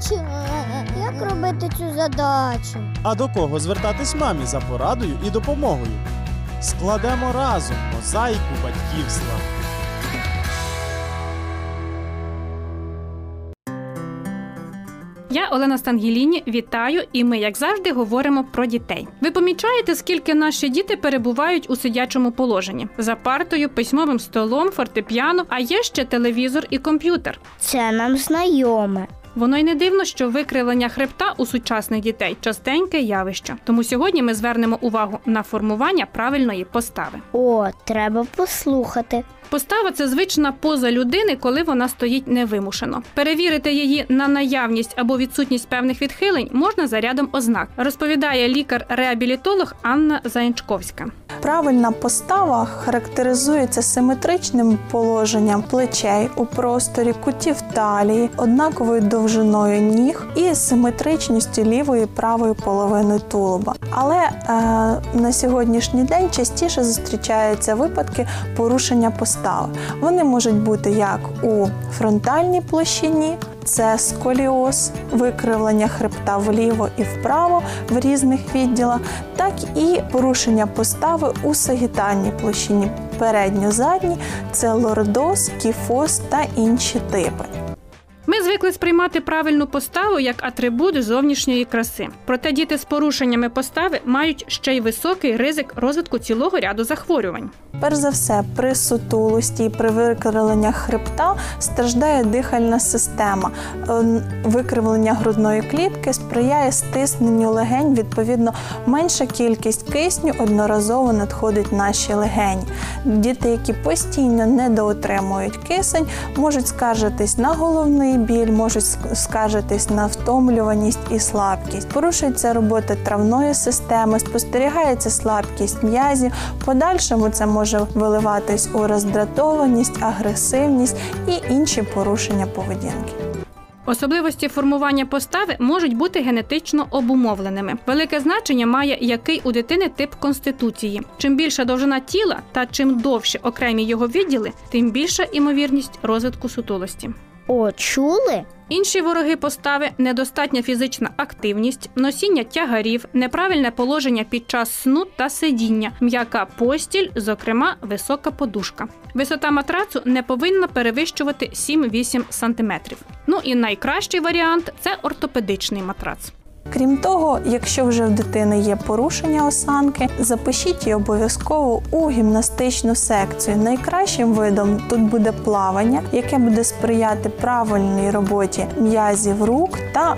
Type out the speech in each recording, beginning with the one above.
бачу. Як робити цю задачу? А до кого звертатись мамі за порадою і допомогою? Складемо разом мозаїку батьківства. Я Олена Стангеліні, вітаю, і ми, як завжди, говоримо про дітей. Ви помічаєте, скільки наші діти перебувають у сидячому положенні за партою, письмовим столом, фортепіано, а є ще телевізор і комп'ютер. Це нам знайоме. Воно й не дивно, що викривлення хребта у сучасних дітей частеньке явище. Тому сьогодні ми звернемо увагу на формування правильної постави. О, треба послухати. Постава це звична поза людини, коли вона стоїть невимушено. Перевірити її на наявність або відсутність певних відхилень можна за рядом ознак, розповідає лікар-реабілітолог Анна Заянчковська. Правильна постава характеризується симетричним положенням плечей у просторі, кутів талії, однаковою довжиною ніг і симетричністю лівої і правої половини тулуба. Але е, на сьогоднішній день частіше зустрічаються випадки порушення постави. Вони можуть бути як у фронтальній площині. Це сколіоз, викривлення хребта вліво і вправо в різних відділах, так і порушення постави у сагітальній площині передньо-задній, це лордоз, кіфоз та інші типи. Звикли сприймати правильну поставу як атрибут зовнішньої краси. Проте діти з порушеннями постави мають ще й високий ризик розвитку цілого ряду захворювань. Перш за все, при сутулості і при викривленнях хребта страждає дихальна система. Е, Викривлення грудної клітки сприяє стисненню легень. Відповідно, менша кількість кисню одноразово надходить наші легені. Діти, які постійно недоотримують кисень, можуть скаржитись на головний біль, можуть скаржитись на втомлюваність і слабкість. Порушується робота травної системи, спостерігається слабкість м'язів. Подальшому це може виливатись у роздратованість, агресивність і інші порушення поведінки. Особливості формування постави можуть бути генетично обумовленими. Велике значення має який у дитини тип конституції. Чим більша довжина тіла та чим довше окремі його відділи, тим більша імовірність розвитку сутулості. О, чули? Інші вороги постави недостатня фізична активність, носіння тягарів, неправильне положення під час сну та сидіння, м'яка постіль, зокрема висока подушка. Висота матрацу не повинна перевищувати 7-8 см. Ну і найкращий варіант це ортопедичний матрац. Крім того, якщо вже в дитини є порушення осанки, запишіть її обов'язково у гімнастичну секцію. Найкращим видом тут буде плавання, яке буде сприяти правильній роботі м'язів рук та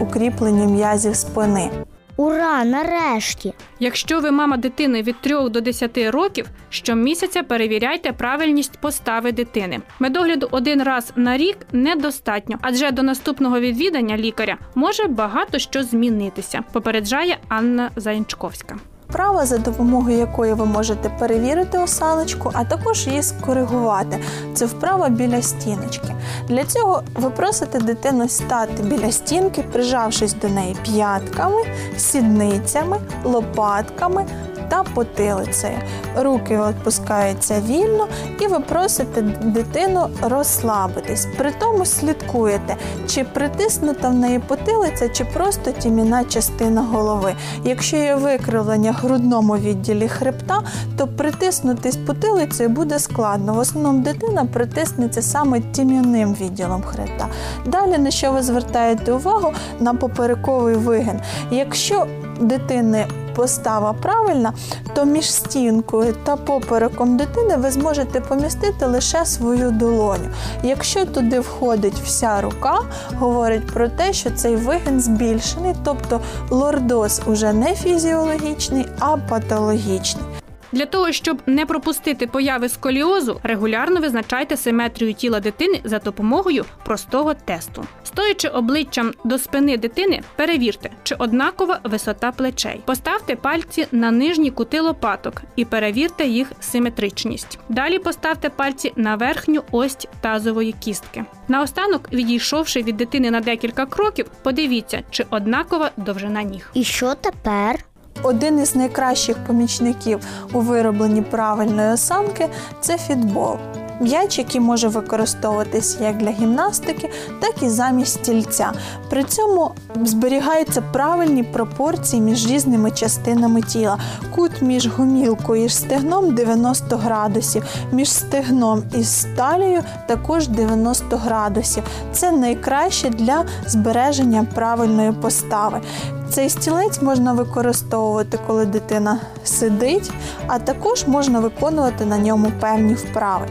укріпленню м'язів спини. Ура, нарешті! Якщо ви мама дитини від 3 до 10 років, щомісяця перевіряйте правильність постави дитини. Медогляду один раз на рік недостатньо, адже до наступного відвідання лікаря може багато що змінитися, попереджає Анна Заянчковська. Вправа, за допомогою якої ви можете перевірити осаночку, а також її скоригувати. Це вправа біля стіночки. Для цього ви просите дитину стати біля стінки, прижавшись до неї п'ятками, сідницями, лопатками та потилицею. Руки відпускаються вільно, і ви просите дитину розслабитись. При тому слідкуєте, чи притиснута в неї потилиця, чи просто тіміна частина голови. Якщо є викривлення в грудному відділі хребта, то притиснутись потилицею буде складно. В основному дитина притиснеться саме тім'яним відділом хребта. Далі на що ви звертаєте увагу на поперековий вигин. Якщо дитини постава правильна, то між стінкою та попереком дитини ви зможете помістити лише свою долоню. Якщо туди входить вся рука, говорить про те, що цей вигін збільшений, тобто лордоз уже не фізіологічний, а патологічний. Для того, щоб не пропустити появи сколіозу, регулярно визначайте симетрію тіла дитини за допомогою простого тесту. Стоячи обличчям до спини дитини, перевірте, чи однакова висота плечей. Поставте пальці на нижні кути лопаток і перевірте їх симетричність. Далі поставте пальці на верхню ось тазової кістки. Наостанок, відійшовши від дитини на декілька кроків, подивіться, чи однакова довжина ніг. І що тепер? Один із найкращих помічників у виробленні правильної осанки це фітбол. М'яч, який може використовуватися як для гімнастики, так і замість стільця. При цьому зберігаються правильні пропорції між різними частинами тіла. Кут між гомілкою і стегном 90 градусів, між стегном і сталею також 90 градусів. Це найкраще для збереження правильної постави. Цей стілець можна використовувати, коли дитина сидить, а також можна виконувати на ньому певні вправи.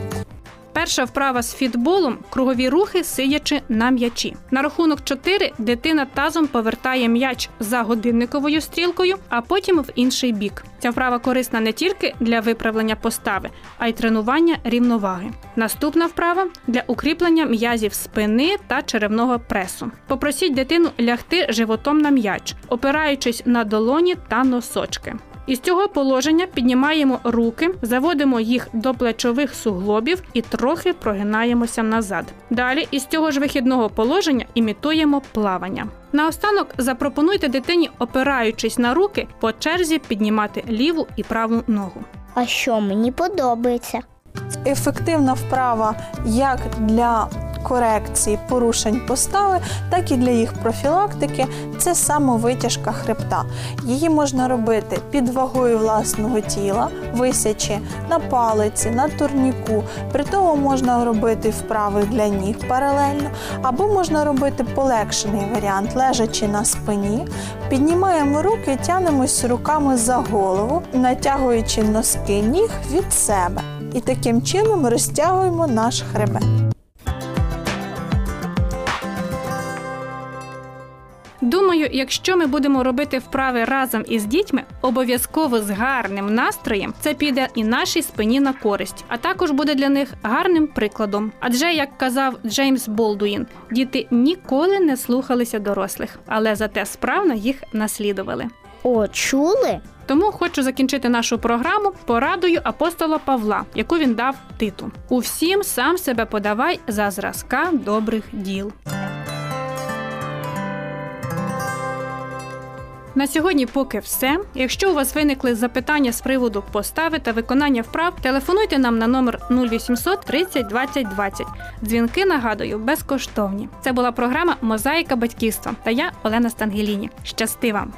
Перша вправа з фітболом кругові рухи, сидячи на м'ячі. На рахунок 4 дитина тазом повертає м'яч за годинниковою стрілкою, а потім в інший бік. Ця вправа корисна не тільки для виправлення постави, а й тренування рівноваги. Наступна вправа для укріплення м'язів спини та черевного пресу. Попросіть дитину лягти животом на м'яч, опираючись на долоні та носочки. Із цього положення піднімаємо руки, заводимо їх до плечових суглобів і трохи прогинаємося назад. Далі із цього ж вихідного положення імітуємо плавання. Наостанок запропонуйте дитині, опираючись на руки, по черзі піднімати ліву і праву ногу. А що мені подобається? Ефективна вправа як для корекції порушень постави, так і для їх профілактики це самовитяжка хребта. Її можна робити під вагою власного тіла, висячи на палиці, на турніку. При тому можна робити вправи для ніг паралельно, або можна робити полегшений варіант, лежачи на спині, піднімаємо руки, тянемось руками за голову, натягуючи носки ніг від себе. І таким чином розтягуємо наш хребет. Думаю, якщо ми будемо робити вправи разом із дітьми, обов'язково з гарним настроєм, це піде і нашій спині на користь, а також буде для них гарним прикладом. Адже, як казав Джеймс Болдуїн, діти ніколи не слухалися дорослих, але зате справно їх наслідували. О, чули? Тому хочу закінчити нашу програму порадою апостола Павла, яку він дав титу. У всім сам себе подавай за зразка добрих діл. На сьогодні поки все. Якщо у вас виникли запитання з приводу постави та виконання вправ, телефонуйте нам на номер 0800 30 20 20. Дзвінки нагадую безкоштовні. Це була програма Мозаїка батьківства та я Олена Стангеліні. Щасти вам!